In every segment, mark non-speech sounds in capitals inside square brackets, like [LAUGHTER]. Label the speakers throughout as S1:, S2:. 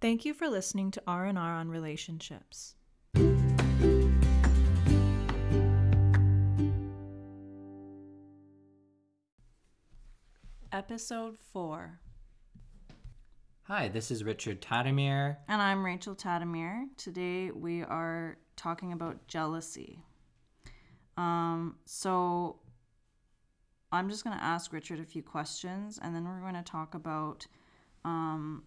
S1: Thank you for listening to R&R on relationships. Episode 4.
S2: Hi, this is Richard Tadamir.
S1: And I'm Rachel Tadamir. Today we are talking about jealousy. Um, so I'm just going to ask Richard a few questions and then we're going to talk about um,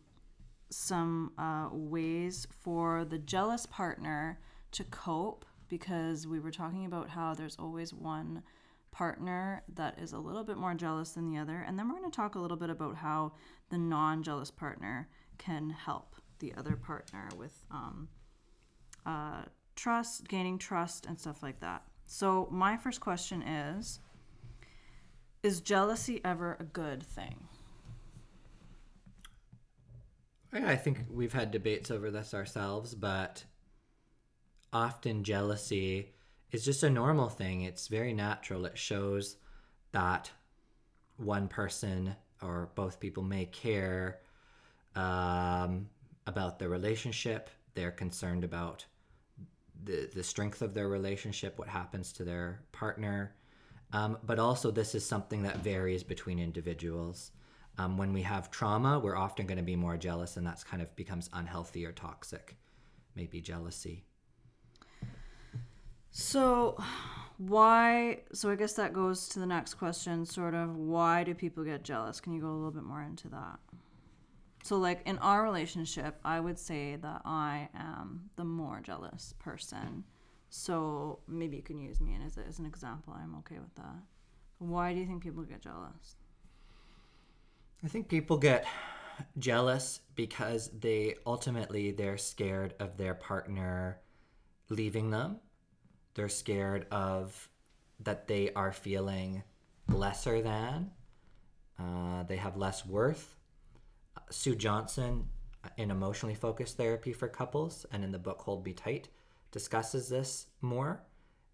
S1: some uh, ways for the jealous partner to cope because we were talking about how there's always one partner that is a little bit more jealous than the other. And then we're going to talk a little bit about how the non jealous partner can help the other partner with um, uh, trust, gaining trust, and stuff like that. So, my first question is Is jealousy ever a good thing?
S2: Yeah, I think we've had debates over this ourselves, but often jealousy is just a normal thing. It's very natural. It shows that one person or both people may care um, about the relationship. They're concerned about the, the strength of their relationship, what happens to their partner. Um, but also, this is something that varies between individuals. Um, when we have trauma, we're often going to be more jealous, and that's kind of becomes unhealthy or toxic, maybe jealousy.
S1: So, why? So, I guess that goes to the next question sort of why do people get jealous? Can you go a little bit more into that? So, like in our relationship, I would say that I am the more jealous person. So, maybe you can use me as, as an example. I'm okay with that. Why do you think people get jealous?
S2: I think people get jealous because they ultimately they're scared of their partner leaving them they're scared of that they are feeling lesser than. Uh, they have less worth. Sue Johnson, in Emotionally Focused Therapy for Couples, and in the book Hold Me Tight, discusses this more.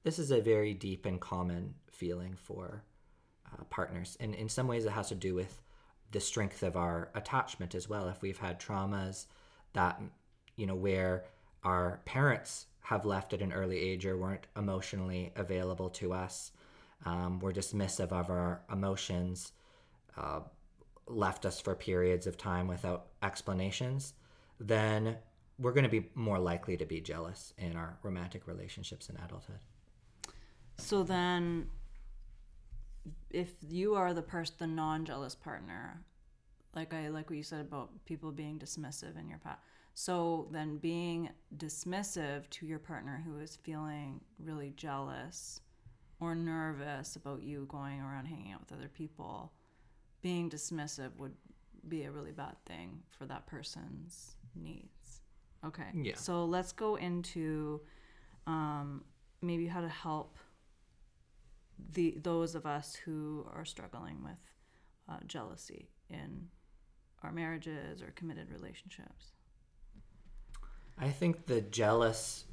S2: This is a very deep and common feeling for uh, partners. And in some ways, it has to do with the strength of our attachment as well. If we've had traumas that, you know, where our parents have left at an early age or weren't emotionally available to us, um, were dismissive of our emotions, uh, left us for periods of time without explanations, then we're going to be more likely to be jealous in our romantic relationships in adulthood.
S1: So then, if you are the person, the non-jealous partner, like I like what you said about people being dismissive in your past so then being dismissive to your partner who is feeling really jealous or nervous about you going around hanging out with other people, being dismissive would be a really bad thing for that person's needs. Okay.
S2: Yeah.
S1: So let's go into um, maybe how to help the those of us who are struggling with uh, jealousy in our marriages or committed relationships.
S2: I think the jealous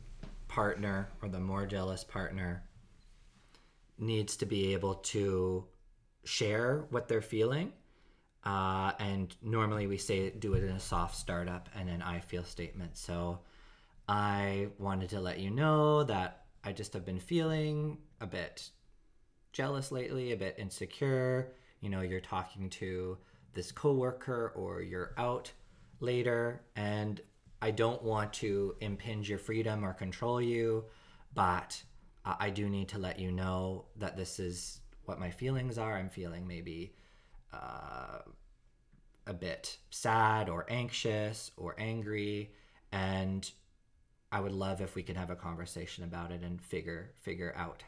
S2: partner or the more jealous partner needs to be able to share what they're feeling. Uh, and normally we say do it in a soft startup and an I feel statement. So I wanted to let you know that I just have been feeling a bit jealous lately, a bit insecure. You know, you're talking to this coworker or you're out later and I don't want to impinge your freedom or control you, but I do need to let you know that this is what my feelings are. I'm feeling maybe uh, a bit sad or anxious or angry, and I would love if we could have a conversation about it and figure figure out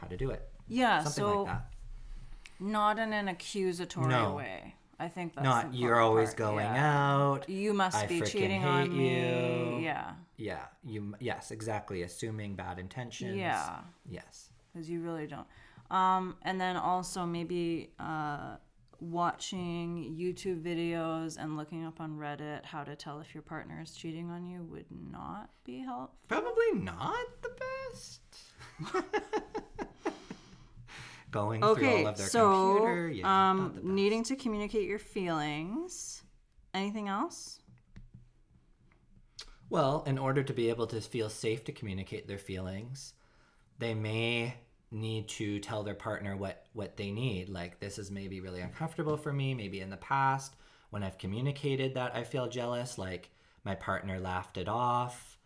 S2: how to do it.
S1: Yeah, Something so like not in an accusatory no. way. I think that's
S2: not you're always part. going yeah. out.
S1: You must I be cheating on me. You. Yeah.
S2: Yeah. You. Yes. Exactly. Assuming bad intentions.
S1: Yeah.
S2: Yes.
S1: Because you really don't. Um, and then also maybe uh, watching YouTube videos and looking up on Reddit how to tell if your partner is cheating on you would not be helpful.
S2: Probably not the best. Going
S1: okay,
S2: through all of their
S1: so,
S2: computer.
S1: Yeah, um, needing to communicate your feelings. Anything else?
S2: Well, in order to be able to feel safe to communicate their feelings, they may need to tell their partner what what they need. Like this is maybe really uncomfortable for me, maybe in the past when I've communicated that I feel jealous, like my partner laughed it off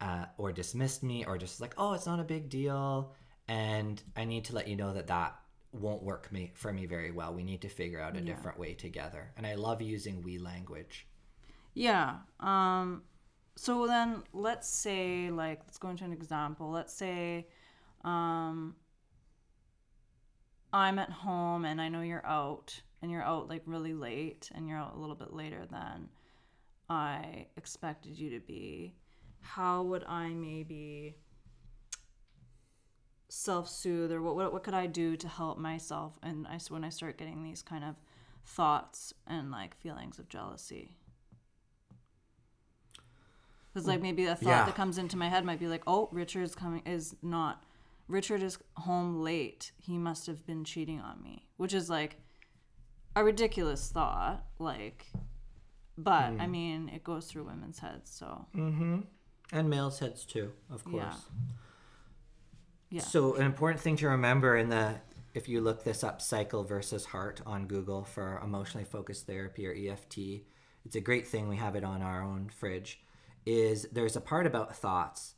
S2: uh, or dismissed me or just like, "Oh, it's not a big deal." And I need to let you know that that won't work me for me very well. We need to figure out a
S1: Yeah.
S2: different way together. And I love using we language.
S1: Yeah. Um so then let's say like let's go into an example. Let's say um I'm at home and I know you're out and you're out like really late and you're out a little bit later than I expected you to be. How would I maybe self-soothe or what, what what could I do to help myself and I when I start getting these kind of thoughts and like feelings of jealousy? Because like maybe a thought
S2: Yeah.
S1: that comes into my head might be like, "Oh, Richard's coming is not. Richard is home late. He must have been cheating on me," which is like a ridiculous thought. Like, but
S2: Hmm.
S1: I mean, it goes through women's heads, so
S2: Mm-hmm. And males' heads too, of course.
S1: Yeah. Yeah,
S2: So an important thing to remember in the if you look this up, cycle versus heart on Google for emotionally focused therapy or EFT, it's a great thing. We have it on our own fridge. Is there's a part about thoughts,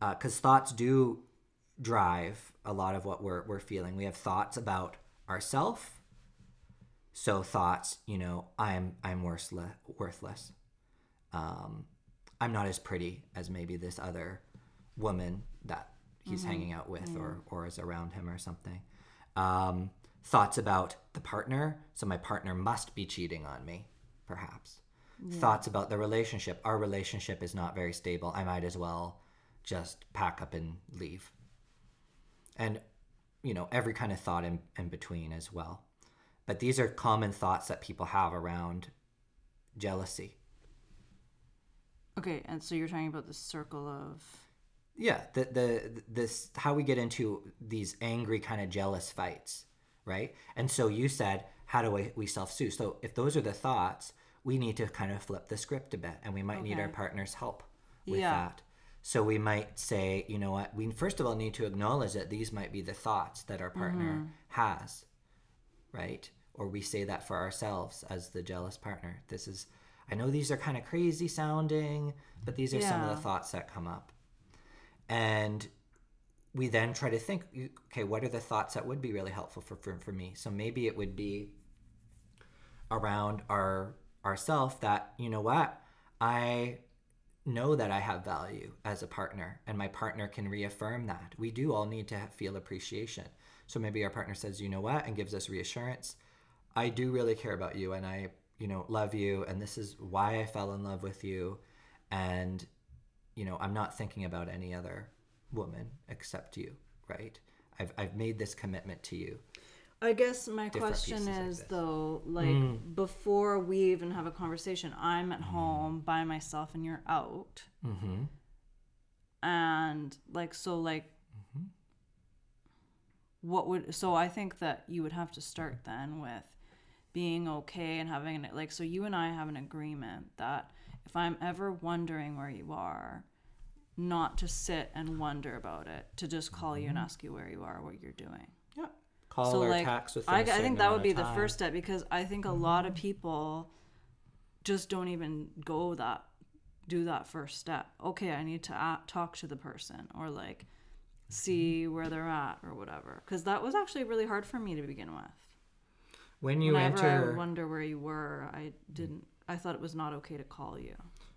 S2: because thoughts do drive a lot of what we're we're feeling. We have thoughts about ourself. So thoughts, you know, I'm I'm worthless. Worthless. Um, I'm not as pretty as maybe this other woman that he's hanging out with or, or is around him or something. Um, thoughts about the partner. So my partner must be cheating on me, perhaps. Thoughts about the relationship. Our relationship is not very stable. I might as well just pack up and leave. And, you know, every kind of thought in, in between as well. But these are common thoughts that people have around jealousy.
S1: okay. And so you're talking about the circle of
S2: Yeah, the the this how we get into these angry kind of jealous fights, right? And so you said, how do we, we self soothe? So if those are the thoughts, we need to kind of flip the script a bit, and we might need our partner's help with
S1: Yeah.
S2: that. So we might say, you know what? We first of all need to acknowledge that these might be the thoughts that our partner
S1: Mm-hmm.
S2: has, right? Or we say that for ourselves as the jealous partner. This is, I know these are kind of crazy sounding, but these are some of the thoughts that come up and we then try to think okay what are the thoughts that would be really helpful for, for, for me? So maybe it would be around our ourself that you know what? I know that i have value as a partner and my partner can reaffirm that. We do all need to feel appreciation. So maybe our partner says you know what? and gives us reassurance. I do really care about you and i you know love you and this is why i fell in love with you and you know, I'm not thinking about any other woman except you, right? I've, I've made this commitment to you.
S1: I guess my
S2: Different
S1: question
S2: pieces like
S1: is though, hmm. like before we even have a conversation, I'm at hmm. home by myself and you're out.
S2: Mm-hmm.
S1: And like so like mm-hmm. what would so I think that you would have to start then with being okay and having an like so you and I have an agreement that if I'm ever wondering where you are, not to sit and wonder about it, to just call you and mm-hmm. ask you where you are, what you're doing.
S2: Yeah. Call
S1: so
S2: or
S1: like
S2: text within
S1: I,
S2: a
S1: I
S2: certain
S1: think that would be the first step because I think a lot of mm-hmm. people just don't even go that do that first step. Okay, I need to a talk to the person or like see mm-hmm. where they're at or whatever. Because that was actually really hard for me to begin with.
S2: When you
S1: Whenever I
S2: enter,
S1: would wonder where you were, I didn't. I thought it was not okay to call you.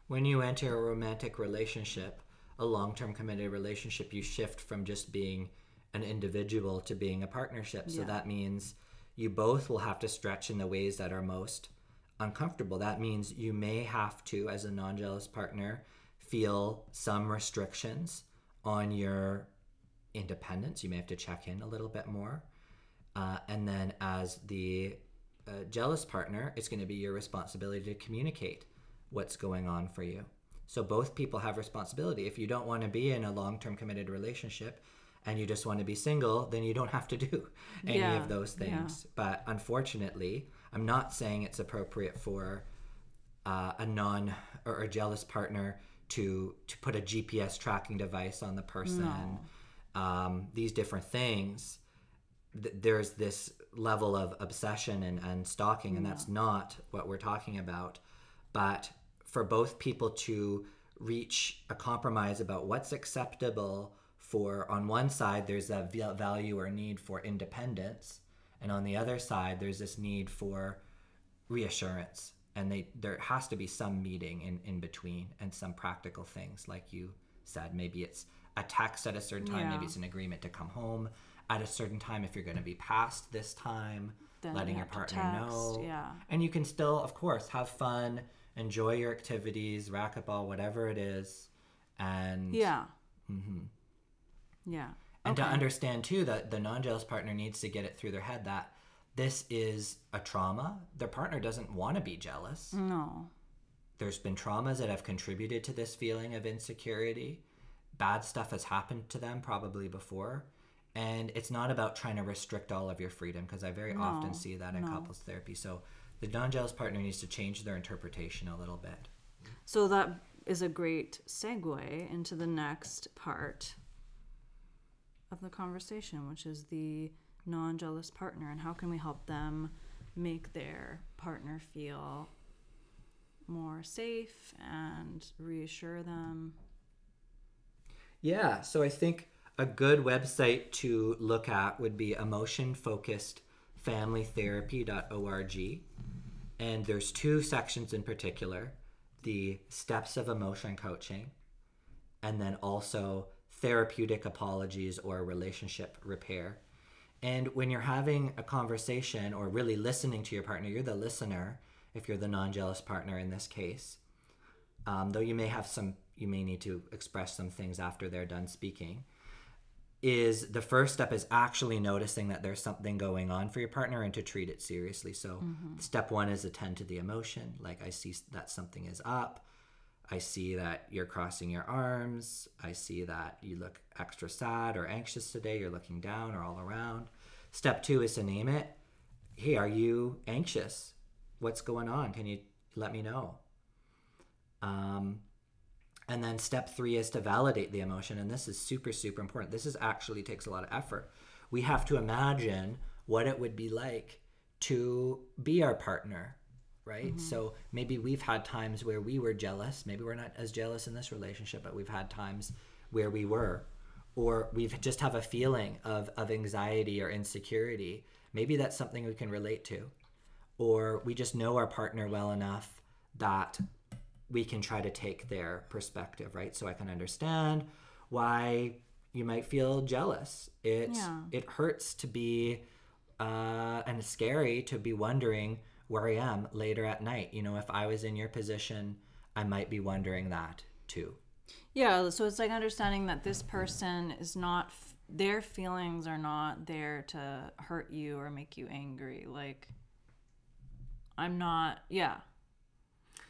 S2: when you enter a romantic relationship, a long-term committed relationship, you shift from just being an individual to being a partnership. So
S1: Yeah.
S2: that means you both will have to stretch in the ways that are most uncomfortable. That means you may have to, as a non-jealous partner, feel some restrictions on your independence. You may have to check in a little bit more. Uh, and then, as the uh, jealous partner, it's going to be your responsibility to communicate what's going on for you. So, both people have responsibility. If you don't want to be in a long term committed relationship and you just want to be single, then you don't have to do [LAUGHS] any
S1: Yeah,
S2: of those
S1: yeah.
S2: things. But unfortunately, I'm not saying it's appropriate for uh, a non or a jealous partner to to put a GPS tracking device on the person. Um, these different things. Th- there's this level of obsession and, and stalking, and that's not what we're talking about. But for both people to reach a compromise about what's acceptable for, on one side, there's a value or need for independence, and on the other side, there's this need for reassurance. And they there has to be some meeting in, in between and some practical things, like you said. Maybe it's a text at a certain time, maybe it's an agreement to come home at a certain time if you're going to be past this time,
S1: Then
S2: letting your partner know.
S1: yeah.
S2: And you can still, of course, have fun, enjoy your activities, racquetball, whatever it is, and
S1: Yeah. mm-hmm. Yeah.
S2: and to understand too that the non-jealous partner needs to get it through their head that this is a trauma. Their partner doesn't want to be jealous.
S1: No.
S2: There's been traumas that have contributed to this feeling of insecurity. Bad stuff has happened to them probably before. And it's not about trying to restrict all of your freedom because I very often see that in
S1: no.
S2: couples therapy. So the non-jealous partner needs to change their interpretation a little bit.
S1: So that is a great segue into the next part of the conversation, which is the non jealous partner and how can we help them make their partner feel more safe and reassure them.
S2: Yeah, so I think a good website to look at would be emotionfocusedfamilytherapy.org. And there's two sections in particular the steps of emotion coaching, and then also therapeutic apologies or relationship repair. And when you're having a conversation or really listening to your partner, you're the listener if you're the non jealous partner in this case um, though you may have some you may need to express some things after they're done speaking is the first step is actually noticing that there's something going on for your partner and to treat it seriously. So step one is attend to the emotion. Like i see that something is up. I see that you're crossing your arms. I see that you look extra sad or anxious today. You're looking down or all around. Step two is to name it. Hey are you anxious? What's going on? Can you let me know? Um, and then step three is to validate the emotion. And this is super, super important. This is actually takes a lot of effort. We have to imagine what it would be like to be our partner, right? Mm-hmm. So maybe we've had times where we were jealous. Maybe we're not as jealous in this relationship, but we've had times where we were. Or we've just have a feeling of, of anxiety or insecurity. Maybe that's something we can relate to. Or we just know our partner well enough that we can try to take their perspective, right? So I can understand why you might feel jealous. It
S1: Yeah.
S2: it hurts to be uh, and it's scary to be wondering where I am later at night. You know, if I was in your position, I might be wondering that too.
S1: Yeah, so it's like understanding that this person is not, f- their feelings are not there to hurt you or make you angry. Like, I'm not, yeah.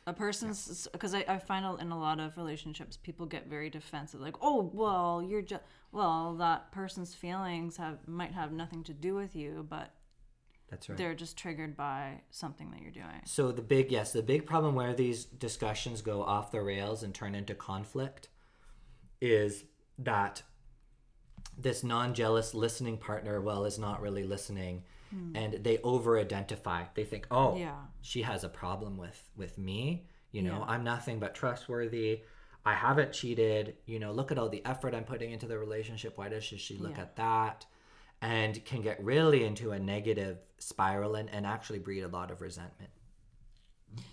S1: A person's, because I, I find in a lot of relationships, people get very defensive. Like, oh, well, you're just, well, that person's feelings have might have nothing to do with you, but
S2: That's right.
S1: they're just triggered by something that you're doing.
S2: So the big yes, the big problem where these discussions go off the rails and turn into conflict is that this non-jealous listening partner well is not really listening hmm. and they over-identify. They think, "Oh,
S1: Yeah.
S2: she has a problem with with me, you know,
S1: Yeah.
S2: I'm nothing but trustworthy. I haven't cheated, you know, look at all the effort I'm putting into the relationship. Why does she look
S1: Yeah.
S2: at that?" And can get really into a negative spiral and, and actually breed a lot of resentment.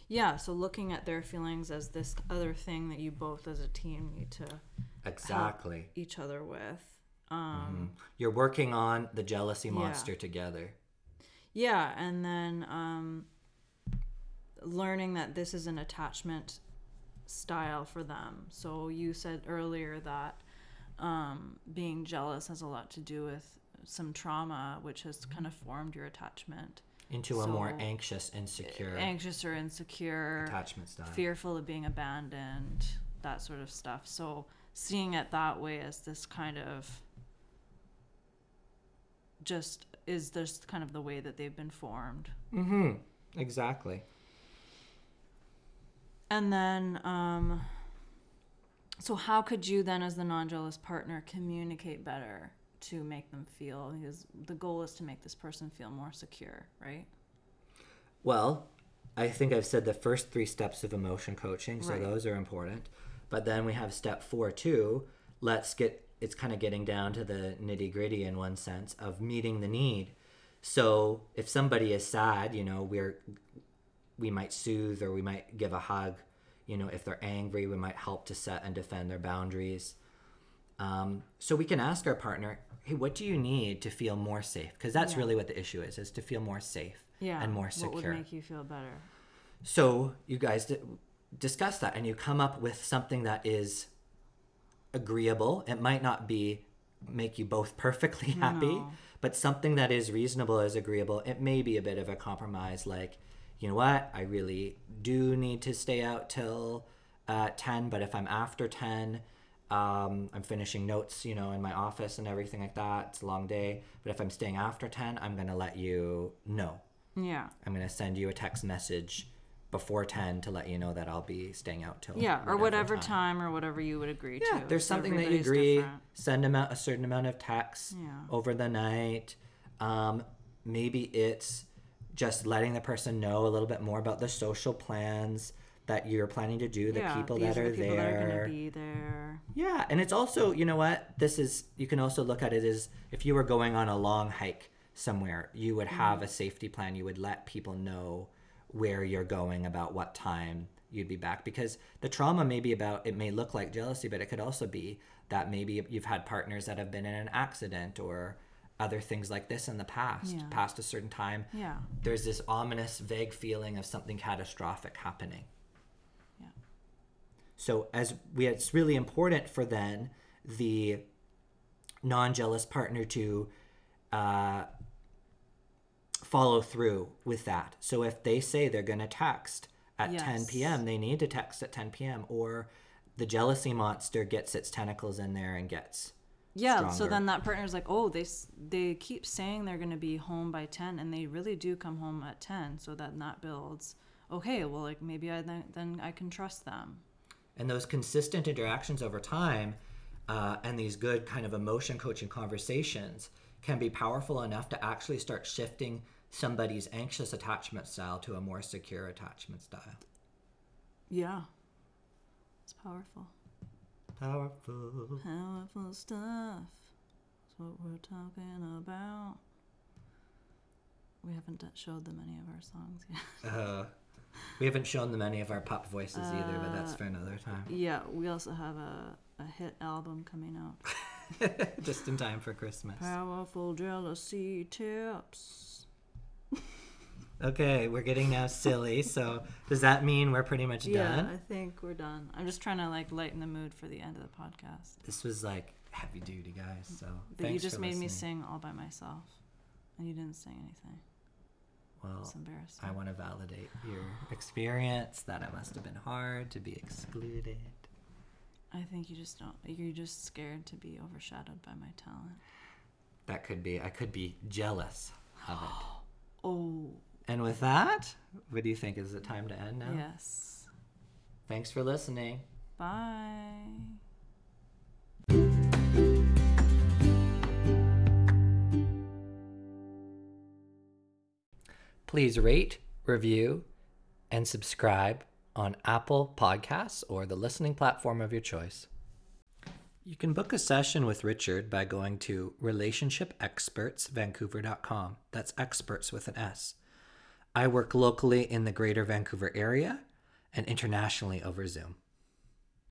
S1: Yeah, so looking at their feelings as this other thing that you both as a team need to
S2: Exactly.
S1: each other with. Um,
S2: You're working on the jealousy monster together.
S1: Yeah, and then um, learning that this is an attachment style for them. So you said earlier that um, being jealous has a lot to do with some trauma, which has kind of formed your attachment.
S2: Into a more anxious, insecure
S1: Anxious or insecure,
S2: attachment style.
S1: fearful of being abandoned, that sort of stuff. So seeing it that way as this kind of just is this kind of the way that they've been formed.
S2: Mm-hmm. Exactly.
S1: And then, um, so how could you then, as the non-jealous partner, communicate better to make them feel? Because the goal is to make this person feel more secure, right?
S2: Well, I think I've said the first three steps of emotion coaching, so
S1: Right.
S2: those are important. But then we have step four too. Let's get it's kind of getting down to the nitty gritty in one sense of meeting the need. So if somebody is sad, you know, we're we might soothe or we might give a hug. You know, if they're angry, we might help to set and defend their boundaries. Um, so we can ask our partner, "Hey, what do you need to feel more safe?" Because that's
S1: Yeah.
S2: really what the issue is: is to feel more safe
S1: Yeah.
S2: and more secure.
S1: What would make you feel better?
S2: So you guys di- discuss that and you come up with something that is agreeable. It might not be make you both perfectly [LAUGHS] happy,
S1: No.
S2: but something that is reasonable is agreeable. It may be a bit of a compromise like, you know what? I really do need to stay out till uh, 10, but if I'm after 10, um, I'm finishing notes, you know, in my office and everything like that. It's a long day. But if I'm staying after 10, I'm going to let you know.
S1: Yeah.
S2: I'm gonna send you a text message before ten to let you know that I'll be staying out till
S1: Yeah, or whatever time or whatever you would agree
S2: Yeah,
S1: to.
S2: there's something that you agree.
S1: different.
S2: Send them out a certain amount of texts
S1: Yeah.
S2: over the night. Um, maybe it's just letting the person know a little bit more about the social plans that you're planning to do, the
S1: yeah,
S2: people that
S1: are the people
S2: there.
S1: that are gonna be there.
S2: Yeah, and it's also, you know what? This is you can also look at it as if you were going on a long hike somewhere, you would have a safety plan. You would let people know where you're going about what time you'd be back because the trauma may be about it may look like jealousy, but it could also be that maybe you've had partners that have been in an accident or other things like this in the past,
S1: Yeah.
S2: past a certain time.
S1: Yeah.
S2: There's this ominous, vague feeling of something catastrophic happening.
S1: Yeah.
S2: So as we, it's really important for then the non-jealous partner to uh, follow through with that. So if they say they're going to text at 10 p.m., they need to text at 10 p.m. Or the jealousy monster gets its tentacles in there and gets
S1: Yeah, so then that partner's like, oh, they they keep saying they're gonna be home by ten, and they really do come home at ten. So then that builds. Okay, well, like maybe I then, then I can trust them.
S2: And those consistent interactions over time uh, and these good kind of emotion coaching conversations can be powerful enough to actually start shifting somebody's anxious attachment style to a more secure attachment style.
S1: Yeah, it's powerful.
S2: Powerful.
S1: Powerful stuff. That's what we're talking about. We haven't showed them any of our songs yet. [LAUGHS]
S2: Uh, we haven't shown them any of our pop voices either, but that's for another time.
S1: yeah, we also have a, a hit album coming out. [LAUGHS]
S2: Just in time for Christmas.
S1: Powerful jealousy tips.
S2: Okay, we're getting now silly. So does that mean we're pretty much
S1: Yeah,
S2: done?
S1: I think we're done. I'm just trying to like lighten the mood for the end of the podcast.
S2: This was like heavy duty, guys. So
S1: But you just made me sing all by myself, and you didn't sing anything.
S2: Well,
S1: It's embarrassing.
S2: I want to validate your experience that it must have been hard to be excluded.
S1: I think you just don't. You're just scared to be overshadowed by my talent.
S2: That could be, I could be jealous of it. [GASPS]
S1: Oh,
S2: And with that, what do you think? Is it time to end now?
S1: yes.
S2: Thanks for listening.
S1: Bye.
S2: Please rate, review, and subscribe on Apple Podcasts or the listening platform of your choice. You can book a session with Richard by going to relationshipexpertsvancouver.com. That's experts with an S. I work locally in the greater Vancouver area and internationally over Zoom.